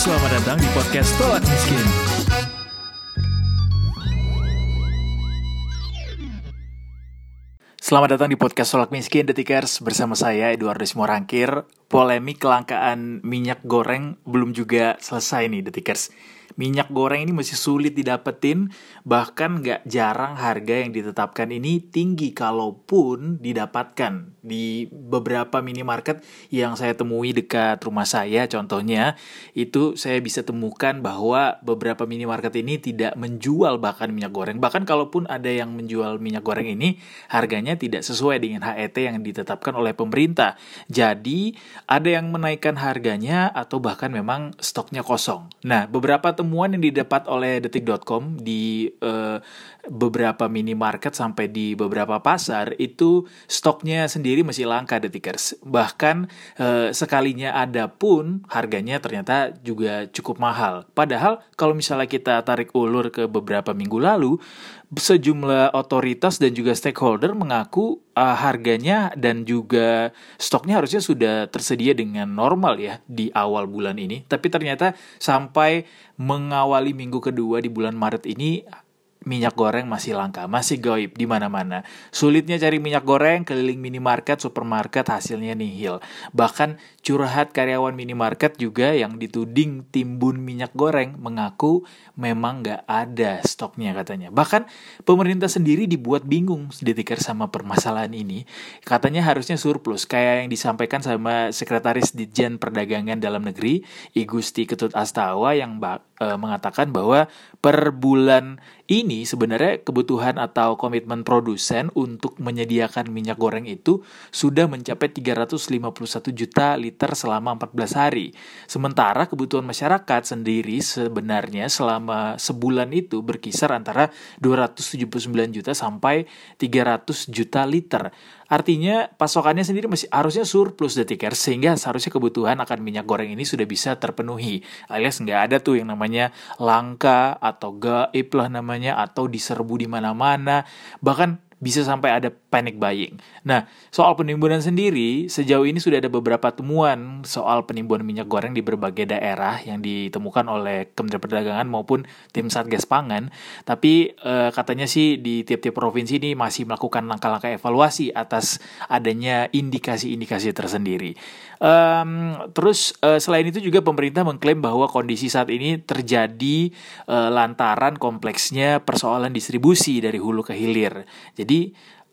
Selamat datang di podcast Tolak Miskin. Selamat datang di podcast Tolak Miskin Detikers bersama saya Eduardo Morangkir. Polemik kelangkaan minyak goreng belum juga selesai nih Detikers minyak goreng ini masih sulit didapetin, bahkan nggak jarang harga yang ditetapkan ini tinggi kalaupun didapatkan. Di beberapa minimarket yang saya temui dekat rumah saya contohnya itu saya bisa temukan bahwa beberapa minimarket ini tidak menjual bahkan minyak goreng. Bahkan kalaupun ada yang menjual minyak goreng ini harganya tidak sesuai dengan HET yang ditetapkan oleh pemerintah. Jadi ada yang menaikkan harganya atau bahkan memang stoknya kosong. Nah beberapa temuan yang didapat oleh detik.com di uh, beberapa minimarket sampai di beberapa pasar itu stoknya sendiri masih langka detikers. Bahkan uh, sekalinya ada pun harganya ternyata juga cukup mahal. Padahal kalau misalnya kita tarik ulur ke beberapa minggu lalu sejumlah otoritas dan juga stakeholder mengaku uh, harganya dan juga stoknya harusnya sudah tersedia dengan normal ya di awal bulan ini. Tapi ternyata sampai mengawali minggu kedua di bulan Maret ini minyak goreng masih langka, masih goib di mana-mana. Sulitnya cari minyak goreng, keliling minimarket, supermarket hasilnya nihil. Bahkan curhat karyawan minimarket juga yang dituding timbun minyak goreng mengaku memang nggak ada stoknya katanya. Bahkan pemerintah sendiri dibuat bingung sedikit sama permasalahan ini. Katanya harusnya surplus, kayak yang disampaikan sama Sekretaris Ditjen Perdagangan Dalam Negeri, Igusti Ketut Astawa yang e, mengatakan bahwa per bulan ini sebenarnya kebutuhan atau komitmen produsen untuk menyediakan minyak goreng itu sudah mencapai 351 juta liter selama 14 hari. Sementara kebutuhan masyarakat sendiri sebenarnya selama sebulan itu berkisar antara 279 juta sampai 300 juta liter. Artinya pasokannya sendiri masih harusnya surplus detiker sehingga seharusnya kebutuhan akan minyak goreng ini sudah bisa terpenuhi. Alias nggak ada tuh yang namanya langka atau gaib lah namanya atau diserbu di mana-mana. Bahkan bisa sampai ada panic buying. Nah, soal penimbunan sendiri, sejauh ini sudah ada beberapa temuan soal penimbunan minyak goreng di berbagai daerah yang ditemukan oleh Kementerian Perdagangan maupun tim Satgas Pangan. Tapi e, katanya sih di tiap-tiap provinsi ini masih melakukan langkah-langkah evaluasi atas adanya indikasi-indikasi tersendiri. Um, terus uh, selain itu juga pemerintah mengklaim bahwa kondisi saat ini terjadi uh, lantaran kompleksnya persoalan distribusi dari hulu ke hilir. Jadi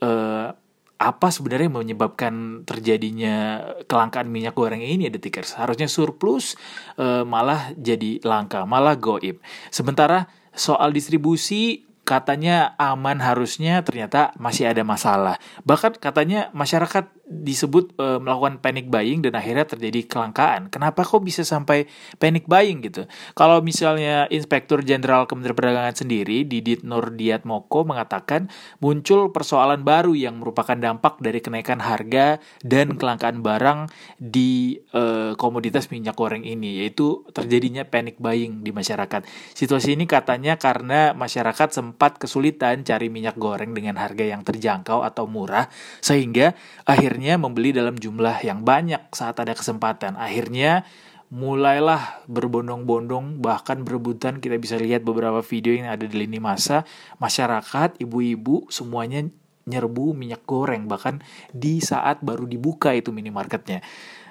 uh, apa sebenarnya yang menyebabkan terjadinya kelangkaan minyak goreng ini ya detikers harusnya surplus uh, malah jadi langka malah goib sementara soal distribusi katanya aman harusnya ternyata masih ada masalah. Bahkan katanya masyarakat disebut e, melakukan panic buying dan akhirnya terjadi kelangkaan. Kenapa kok bisa sampai panic buying gitu? Kalau misalnya Inspektur Jenderal Kementerian Perdagangan sendiri Didit Nurdiat Moko mengatakan muncul persoalan baru yang merupakan dampak dari kenaikan harga dan kelangkaan barang di e, komoditas minyak goreng ini yaitu terjadinya panic buying di masyarakat. Situasi ini katanya karena masyarakat sempat kesulitan cari minyak goreng dengan harga yang terjangkau atau murah sehingga akhirnya akhirnya membeli dalam jumlah yang banyak saat ada kesempatan. Akhirnya mulailah berbondong-bondong bahkan berebutan. Kita bisa lihat beberapa video yang ada di lini masa. Masyarakat ibu-ibu semuanya nyerbu minyak goreng bahkan di saat baru dibuka itu minimarketnya.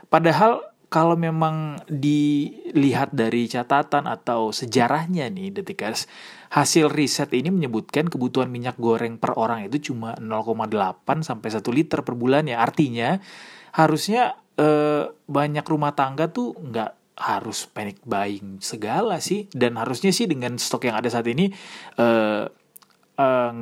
Padahal kalau memang dilihat dari catatan atau sejarahnya nih detikers hasil riset ini menyebutkan kebutuhan minyak goreng per orang itu cuma 0,8 sampai 1 liter per bulan ya artinya harusnya eh, banyak rumah tangga tuh nggak harus panic buying segala sih. Dan harusnya sih dengan stok yang ada saat ini eh,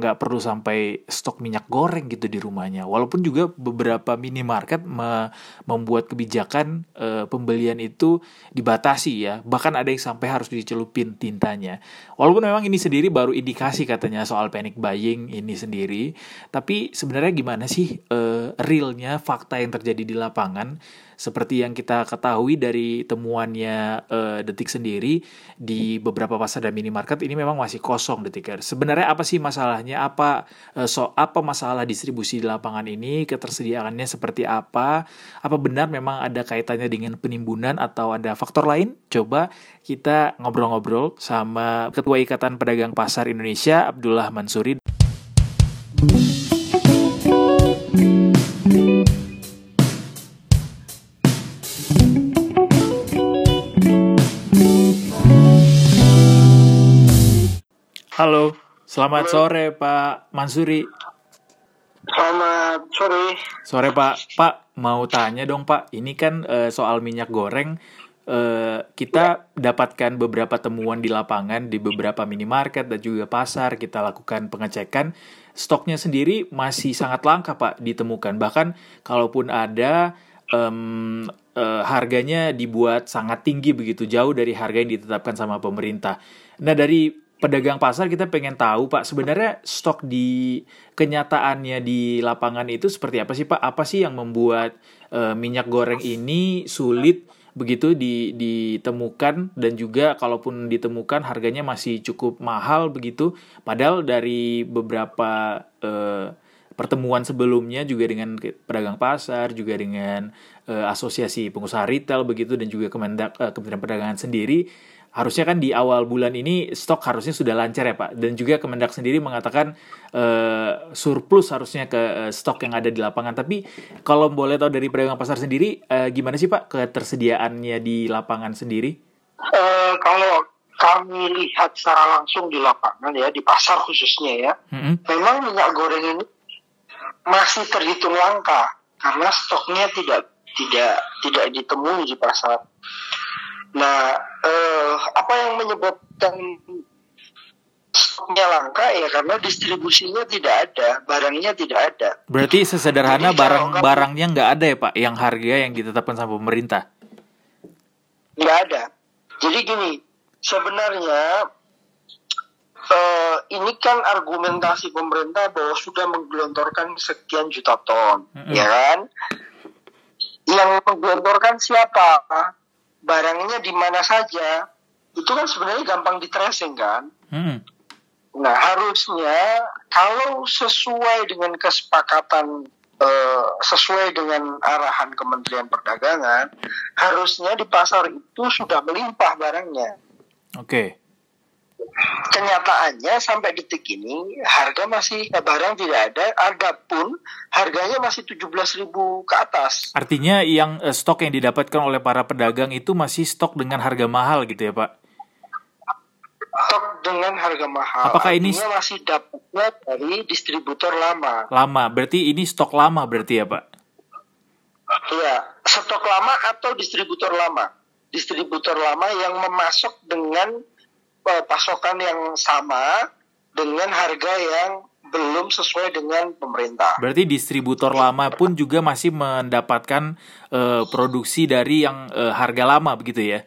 nggak perlu sampai stok minyak goreng gitu di rumahnya. Walaupun juga beberapa minimarket me membuat kebijakan uh, pembelian itu dibatasi ya. Bahkan ada yang sampai harus dicelupin tintanya. Walaupun memang ini sendiri baru indikasi katanya soal panic buying ini sendiri. Tapi sebenarnya gimana sih uh, realnya fakta yang terjadi di lapangan? Seperti yang kita ketahui dari temuannya uh, Detik sendiri di beberapa pasar dan minimarket ini memang masih kosong Detik. Sebenarnya apa sih masalahnya? Apa uh, so apa masalah distribusi di lapangan ini? Ketersediaannya seperti apa? Apa benar memang ada kaitannya dengan penimbunan atau ada faktor lain? Coba kita ngobrol-ngobrol sama Ketua Ikatan Pedagang Pasar Indonesia Abdullah Mansuri. Halo, selamat Halo. sore Pak Mansuri. Selamat sore. Sore Pak. Pak, mau tanya dong Pak, ini kan uh, soal minyak goreng uh, kita dapatkan beberapa temuan di lapangan di beberapa minimarket dan juga pasar kita lakukan pengecekan stoknya sendiri masih sangat langka Pak ditemukan bahkan kalaupun ada um, uh, harganya dibuat sangat tinggi begitu jauh dari harga yang ditetapkan sama pemerintah. Nah dari pedagang pasar kita pengen tahu Pak sebenarnya stok di kenyataannya di lapangan itu seperti apa sih Pak? Apa sih yang membuat uh, minyak goreng ini sulit begitu di, ditemukan dan juga kalaupun ditemukan harganya masih cukup mahal begitu padahal dari beberapa uh, pertemuan sebelumnya juga dengan pedagang pasar juga dengan uh, asosiasi pengusaha retail begitu dan juga Kemendak uh, Kementerian Perdagangan sendiri harusnya kan di awal bulan ini stok harusnya sudah lancar ya Pak dan juga Kemendak sendiri mengatakan uh, surplus harusnya ke uh, stok yang ada di lapangan tapi kalau boleh tahu dari pedagang pasar sendiri uh, gimana sih Pak ketersediaannya di lapangan sendiri? Uh, kalau kami lihat secara langsung di lapangan ya di pasar khususnya ya mm-hmm. memang minyak goreng ini masih terhitung langka karena stoknya tidak tidak tidak ditemui di pasar Nah, eh, apa yang menyebabkan stoknya langka ya karena distribusinya tidak ada, barangnya tidak ada. Berarti sesederhana barang-barangnya nggak ada ya Pak, yang harga yang ditetapkan sama pemerintah? Nggak ada. Jadi gini, sebenarnya uh, ini kan argumentasi pemerintah bahwa sudah menggelontorkan sekian juta ton, mm -hmm. ya kan? Yang menggelontorkan siapa? Barangnya di mana saja itu kan sebenarnya gampang di tracing kan? Hmm. nah harusnya kalau sesuai dengan kesepakatan uh, sesuai dengan arahan Kementerian Perdagangan harusnya di pasar itu sudah melimpah barangnya. Oke. okay kenyataannya sampai detik ini harga masih eh, barang tidak ada, harga pun harganya masih 17.000 ke atas. Artinya yang eh, stok yang didapatkan oleh para pedagang itu masih stok dengan harga mahal gitu ya, Pak? Stok dengan harga mahal. Apakah Artinya ini masih dapatnya dari distributor lama? Lama, berarti ini stok lama berarti ya, Pak? Iya, stok lama atau distributor lama. Distributor lama yang memasok dengan pasokan yang sama dengan harga yang belum sesuai dengan pemerintah. Berarti distributor lama pun juga masih mendapatkan uh, produksi dari yang uh, harga lama begitu ya?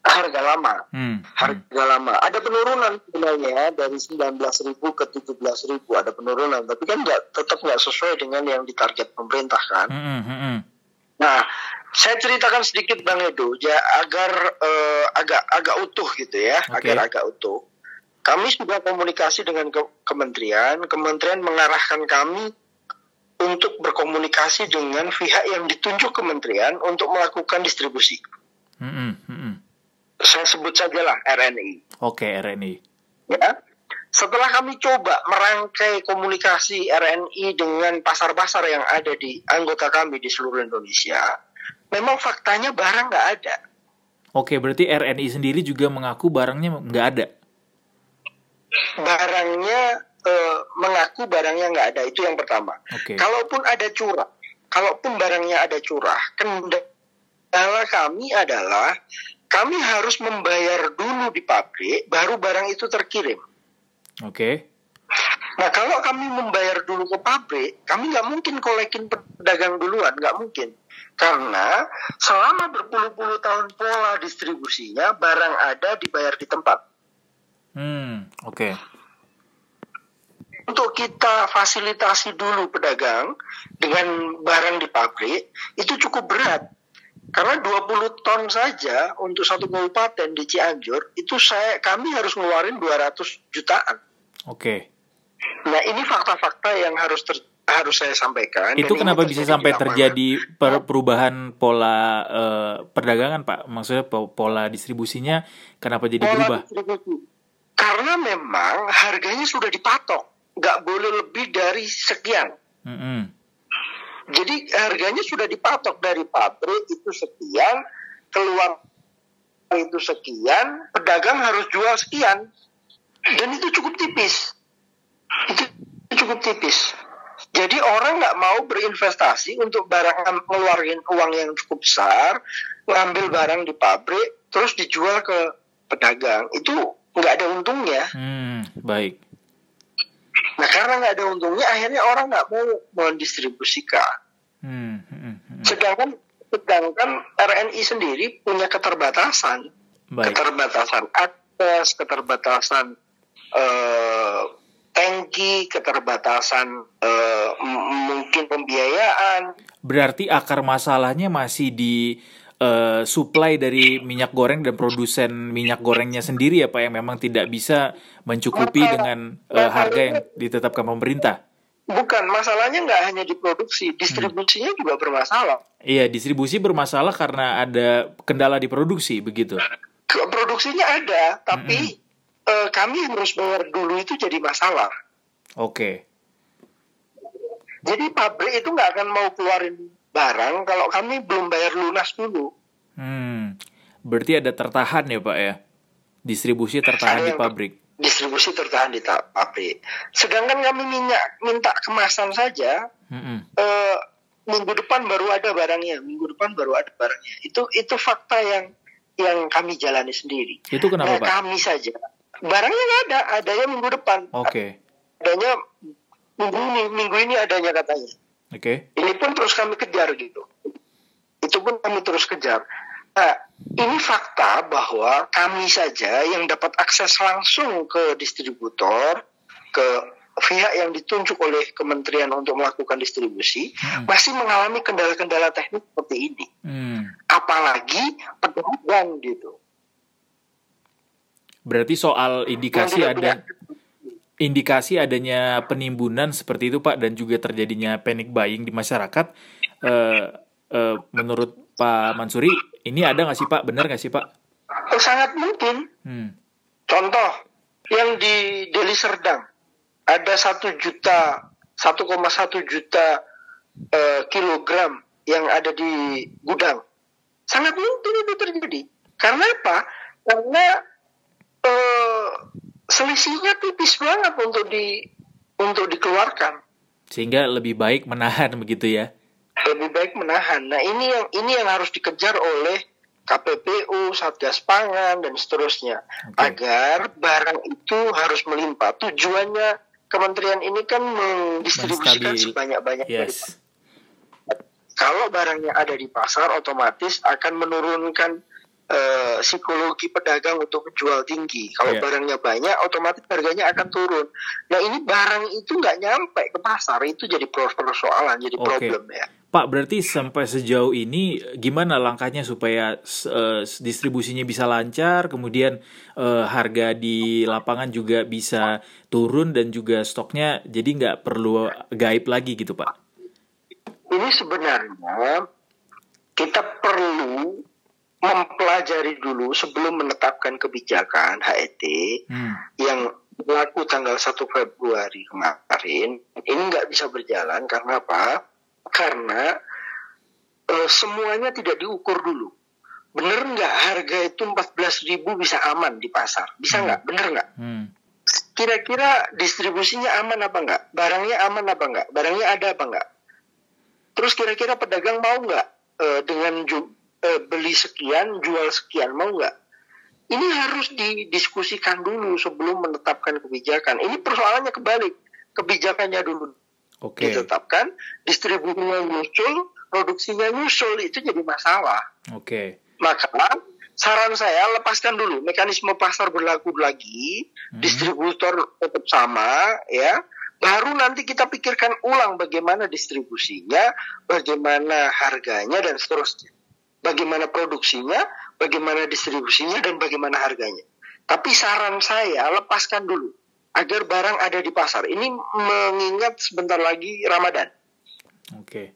Harga lama, hmm. harga hmm. lama. Ada penurunan sebenarnya dari 19.000 ke 17.000 ada penurunan, tapi kan nggak tetap nggak sesuai dengan yang ditarget pemerintah kan. Hmm, hmm, hmm. Nah, saya ceritakan sedikit Bang Edo ya agar uh, agak agak utuh gitu ya, okay. agar agak utuh. Kami sudah komunikasi dengan ke kementerian, kementerian mengarahkan kami untuk berkomunikasi dengan pihak yang ditunjuk kementerian untuk melakukan distribusi. Mm -hmm. Mm -hmm. Saya sebut sajalah RNI. Oke, okay, RNI. Ya. Setelah kami coba merangkai komunikasi RNI dengan pasar-pasar yang ada di anggota kami di seluruh Indonesia, memang faktanya barang nggak ada. Oke, berarti RNI sendiri juga mengaku barangnya nggak ada. Barangnya uh, mengaku barangnya nggak ada itu yang pertama. Oke. Kalaupun ada curah, kalaupun barangnya ada curah, kendala kami adalah kami harus membayar dulu di pabrik, baru barang itu terkirim. Oke. Nah kalau kami membayar dulu ke pabrik, kami nggak mungkin kolekin pedagang duluan, nggak mungkin. Karena selama berpuluh-puluh tahun pola distribusinya barang ada dibayar di tempat. Hmm, oke. Okay. Untuk kita fasilitasi dulu pedagang dengan barang di pabrik itu cukup berat. Karena 20 ton saja untuk satu kabupaten di Cianjur itu saya kami harus ngeluarin 200 jutaan. Oke. Okay. Nah ini fakta-fakta yang harus ter, harus saya sampaikan. Itu kenapa bisa sampai terjadi per- perubahan pola eh, perdagangan, Pak? Maksudnya po- pola distribusinya kenapa jadi Pola berubah? distribusi. Karena memang harganya sudah dipatok, nggak boleh lebih dari sekian. Mm-mm. Jadi harganya sudah dipatok dari pabrik itu sekian, keluar itu sekian, pedagang harus jual sekian, dan itu cukup tipis. Itu cukup tipis. Jadi orang nggak mau berinvestasi untuk barang ngeluarin uang yang cukup besar, ngambil barang di pabrik, terus dijual ke pedagang. Itu nggak ada untungnya. Hmm, baik. Nah karena nggak ada untungnya, akhirnya orang nggak mau mendistribusikan. Hmm, hmm, hmm. Sedangkan sedangkan RNI sendiri punya keterbatasan, Baik. keterbatasan akses, keterbatasan eh, tangki, keterbatasan eh, m- mungkin pembiayaan. Berarti akar masalahnya masih di eh, supply dari minyak goreng dan produsen minyak gorengnya sendiri ya Pak yang memang tidak bisa mencukupi Masalah- dengan eh, harga yang ditetapkan pemerintah. Bukan masalahnya nggak hanya di produksi, distribusinya juga bermasalah. Iya, distribusi bermasalah karena ada kendala di produksi begitu. Produksinya ada, tapi eh, kami harus bayar dulu itu jadi masalah. Oke. Jadi pabrik itu nggak akan mau keluarin barang kalau kami belum bayar lunas dulu. Hmm. Berarti ada tertahan ya Pak ya? Distribusi tertahan di pabrik. Distribusi tertahan di pabrik. Sedangkan kami minyak minta kemasan saja, Mm-mm. eh, minggu depan baru ada barangnya, minggu depan baru ada barangnya. Itu itu fakta yang yang kami jalani sendiri. Itu kenapa Nah, Pak? kami saja barangnya nggak ada, adanya minggu depan, Oke. adanya minggu ini, minggu ini adanya katanya. Oke. Ini pun terus kami kejar gitu. Itu pun kami terus kejar. Nah, ini fakta bahwa kami saja yang dapat akses langsung ke distributor, ke pihak yang ditunjuk oleh kementerian untuk melakukan distribusi, Hmm. masih mengalami kendala-kendala teknis seperti ini. Hmm. Apalagi pedagang gitu. Berarti soal indikasi tidak ada indikasi adanya penimbunan seperti itu Pak dan juga terjadinya panic buying di masyarakat. Eh, eh, menurut Pak Mansuri, ini ada nggak sih Pak? Benar nggak sih Pak? Oh, sangat mungkin Hmm. Contoh yang di Deli Serdang ada satu juta 1,1 juta eh, kilogram yang ada di gudang. Sangat mungkin itu terjadi. Karena apa? Karena eh, selisihnya tipis banget untuk di untuk dikeluarkan. Sehingga lebih baik menahan begitu ya. Lebih baik menahan. Nah ini yang ini yang harus dikejar oleh KPPU, Satgas Pangan dan seterusnya Oke. agar barang itu harus melimpah. Tujuannya kementerian ini kan mendistribusikan Menstabil. sebanyak-banyaknya. Yes. Kalau barangnya ada di pasar, otomatis akan menurunkan eh, psikologi pedagang untuk menjual tinggi. Kalau Iya. barangnya banyak, otomatis harganya akan turun. Nah ini barang itu nggak nyampe ke pasar, itu jadi persoalan, jadi Oke. problem ya. Pak, berarti sampai sejauh ini gimana langkahnya supaya eh, distribusinya bisa lancar, kemudian eh, harga di lapangan juga bisa turun dan juga stoknya jadi nggak perlu gaib lagi gitu, Pak? ini sebenarnya kita perlu mempelajari dulu sebelum menetapkan kebijakan HET Hmm. yang berlaku tanggal 1 Februari kemarin ini nggak bisa berjalan karena apa? Karena eh, semuanya tidak diukur dulu. Bener nggak harga itu 14.000 bisa aman di pasar? Bisa nggak? Bener nggak? Hmm. Kira-kira distribusinya aman apa nggak? Barangnya aman apa nggak? Barangnya ada apa nggak? Terus kira-kira pedagang mau nggak eh, dengan eh, beli sekian, jual sekian, mau nggak? Ini harus didiskusikan dulu sebelum menetapkan kebijakan. Ini persoalannya kebalik. Kebijakannya dulu Oke. ditetapkan, distribusinya nyusul, produksinya nyusul, itu jadi masalah. Oke. Maka saran saya lepaskan dulu mekanisme pasar berlaku lagi, Hmm. distributor tetap sama, ya. Baru nanti kita pikirkan ulang bagaimana distribusinya, bagaimana harganya dan seterusnya. Bagaimana produksinya, bagaimana distribusinya dan bagaimana harganya. Tapi saran saya lepaskan dulu agar barang ada di pasar. Ini mengingat sebentar lagi Ramadan. Oke.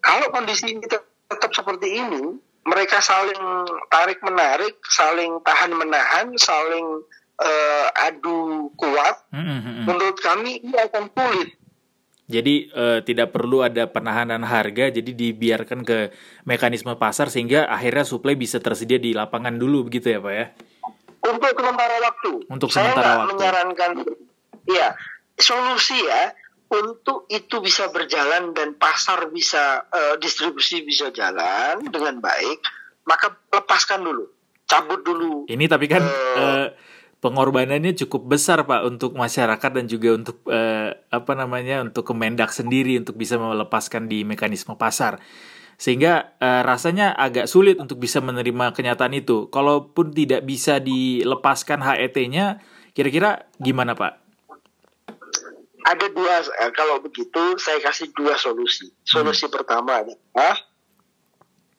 Kalau kondisi ini tet- tetap seperti ini, mereka saling tarik menarik, saling tahan menahan, saling eh, adu kuat. Mm, mm, mm, mm. Menurut kami ini akan sulit. Jadi eh, tidak perlu ada penahanan harga, jadi dibiarkan ke mekanisme pasar sehingga akhirnya suplai bisa tersedia di lapangan dulu begitu ya pak ya? Untuk sementara waktu. Untuk Saya sementara waktu. menyarankan, ya solusi ya untuk itu bisa berjalan dan pasar bisa eh, distribusi bisa jalan dengan baik, maka lepaskan dulu, cabut dulu. Ini tapi kan Eh. eh, pengorbanannya cukup besar pak untuk masyarakat dan juga untuk eh, apa namanya untuk Kemendak sendiri untuk bisa melepaskan di mekanisme pasar. Sehingga eh, rasanya agak sulit untuk bisa menerima kenyataan itu. Kalaupun tidak bisa dilepaskan HET-nya, kira-kira gimana pak? Ada dua, eh, kalau begitu saya kasih dua solusi. Solusi pertama adalah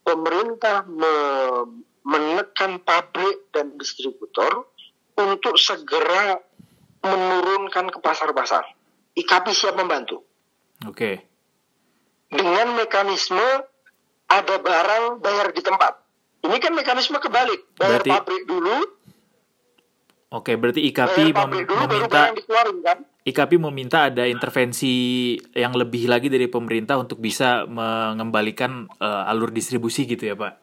pemerintah me- menekan pabrik dan distributor untuk segera menurunkan ke pasar-pasar. IKP siap membantu Oke, dengan mekanisme ada barang bayar di tempat. Ini kan mekanisme kebalik, bayar Berarti- pabrik dulu, oke berarti bayar IKP mem- pabrik dulu, baru meminta dikeluarin kan? IKP meminta ada intervensi yang lebih lagi dari pemerintah untuk bisa mengembalikan eh, alur distribusi gitu ya pak?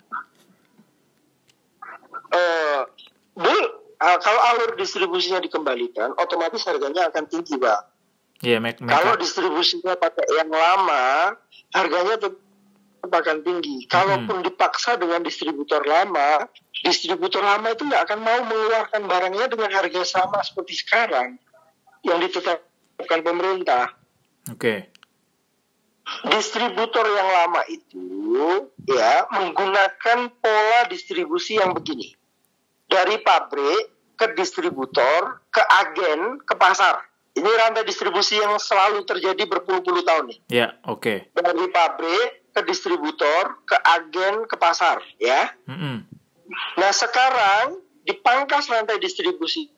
eh Ah, kalau alur distribusinya dikembalikan, otomatis harganya akan tinggi, Pak. Iya, mek Kalau meka- distribusinya pakai yang lama, harganya tetap akan tinggi. Kalaupun dipaksa dengan distributor lama, distributor lama itu nggak akan mau mengeluarkan barangnya dengan harga sama seperti sekarang yang ditetapkan pemerintah. Oke, Distributor yang lama itu ya menggunakan pola distribusi yang begini. Dari pabrik ke distributor, ke agen, ke pasar. Ini rantai distribusi yang selalu terjadi berpuluh-puluh tahun nih. ya oke. Dari pabrik ke distributor, ke agen, ke pasar, ya. Mm-mm. Nah sekarang dipangkas rantai distribusi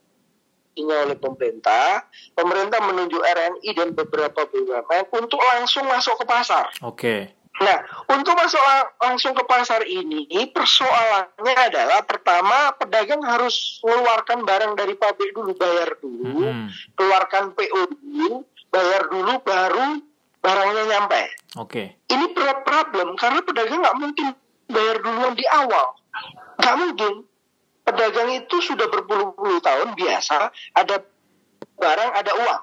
oleh pemerintah, pemerintah menunjuk RNI dan beberapa BUMN untuk langsung masuk ke pasar. Oke, Nah, untuk masuk lang- langsung ke pasar ini, persoalannya adalah pertama pedagang harus mengeluarkan barang dari pabrik dulu, bayar dulu, Mm-mm. keluarkan PO dulu, bayar dulu, baru barangnya nyampe. oke, Ini berat problem karena pedagang nggak mungkin bayar duluan di awal, nggak mungkin. Pedagang itu sudah berpuluh-puluh tahun biasa ada barang, ada uang,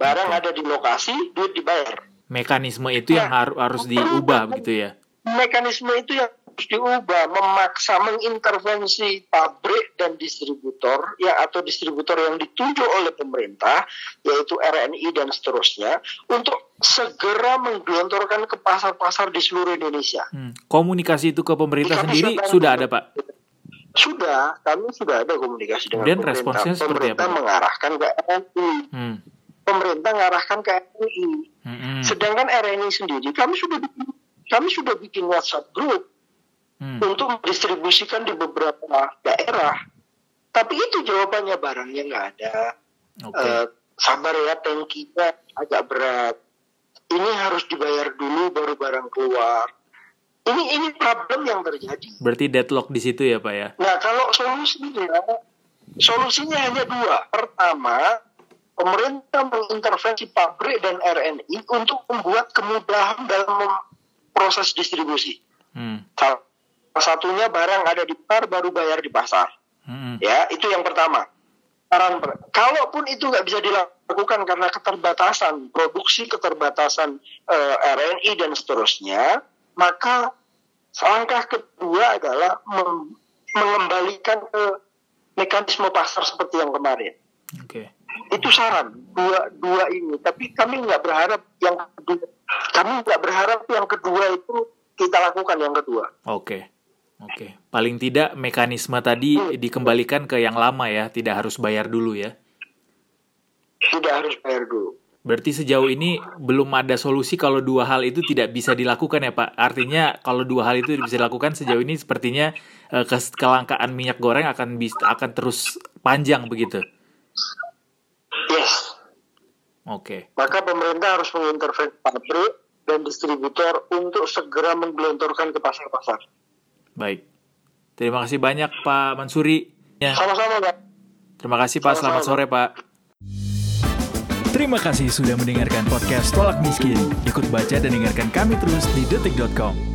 barang Oke. ada di lokasi, duit dibayar. Mekanisme itu yang Nah, har- harus diubah begitu ya? mekanisme itu yang harus diubah, memaksa mengintervensi pabrik dan distributor ya atau distributor yang ditunjuk oleh pemerintah yaitu RNI dan seterusnya untuk segera menggelontorkan ke pasar-pasar di seluruh Indonesia. Hmm. Komunikasi itu ke pemerintah Kami sendiri sudah- ada pak? Sudah, kami sudah ada komunikasi dengan Kemudian pemerintah. responsnya seperti pemerintah apa? mengarahkan ke RNI, Hmm. Pemerintah mengarahkan ke RNI. Mm-mm. Sedangkan RNI sendiri kami sudah bikin, kami sudah bikin WhatsApp group Hmm. untuk mendistribusikan di beberapa daerah. Tapi itu jawabannya barangnya nggak ada. Oke, Eh, sabar ya, tankinya agak berat. Ini harus dibayar dulu baru barang keluar. Ini ini problem yang terjadi. berarti deadlock di situ ya pak ya? Nah kalau solusinya, solusinya hanya dua. Pertama, pemerintah mengintervensi pabrik dan RNI untuk membuat kemudahan dalam proses distribusi. Hmm. Salah satunya barang ada di pasar baru bayar di pasar. Mm-mm. Ya, itu yang pertama. Saran per- Kalaupun itu nggak bisa dilakukan karena keterbatasan produksi, keterbatasan eh, RNI dan seterusnya, maka langkah kedua adalah mengembalikan ke mekanisme pasar seperti yang kemarin. Oke, Itu saran dua dua ini. Tapi kami nggak berharap yang kedua. Kami nggak berharap yang kedua itu kita lakukan yang kedua. oke, oke. Paling tidak mekanisme tadi dikembalikan ke yang lama ya, tidak harus bayar dulu ya? Tidak harus bayar dulu. Berarti sejauh ini belum ada solusi kalau dua hal itu tidak bisa dilakukan ya Pak. Artinya kalau dua hal itu bisa dilakukan sejauh ini sepertinya eh, kelangkaan minyak goreng akan akan terus panjang begitu. Oke. Maka pemerintah harus mengintervensi pabrik dan distributor untuk segera menggelontorkan ke pasar-pasar. Baik. Terima kasih banyak Pak Mansuri. Ya. Sama-sama, Pak. Terima kasih Pak. Selamat sore Pak. Terima kasih sudah mendengarkan podcast Tolak Miskin. Ikut baca dan dengarkan kami terus di detik.com.